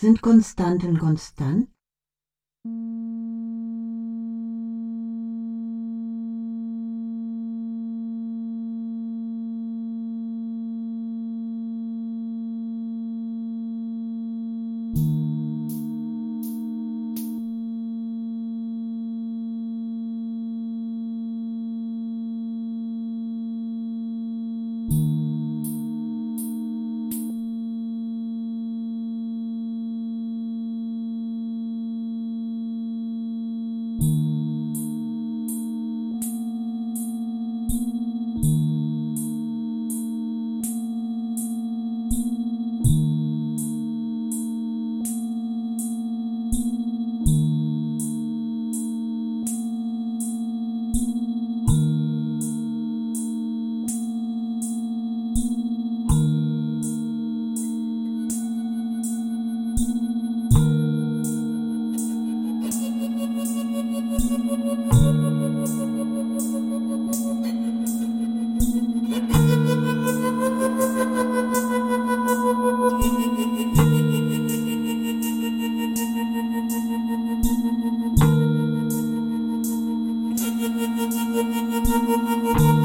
Sind Konstanten konstant? Thank you.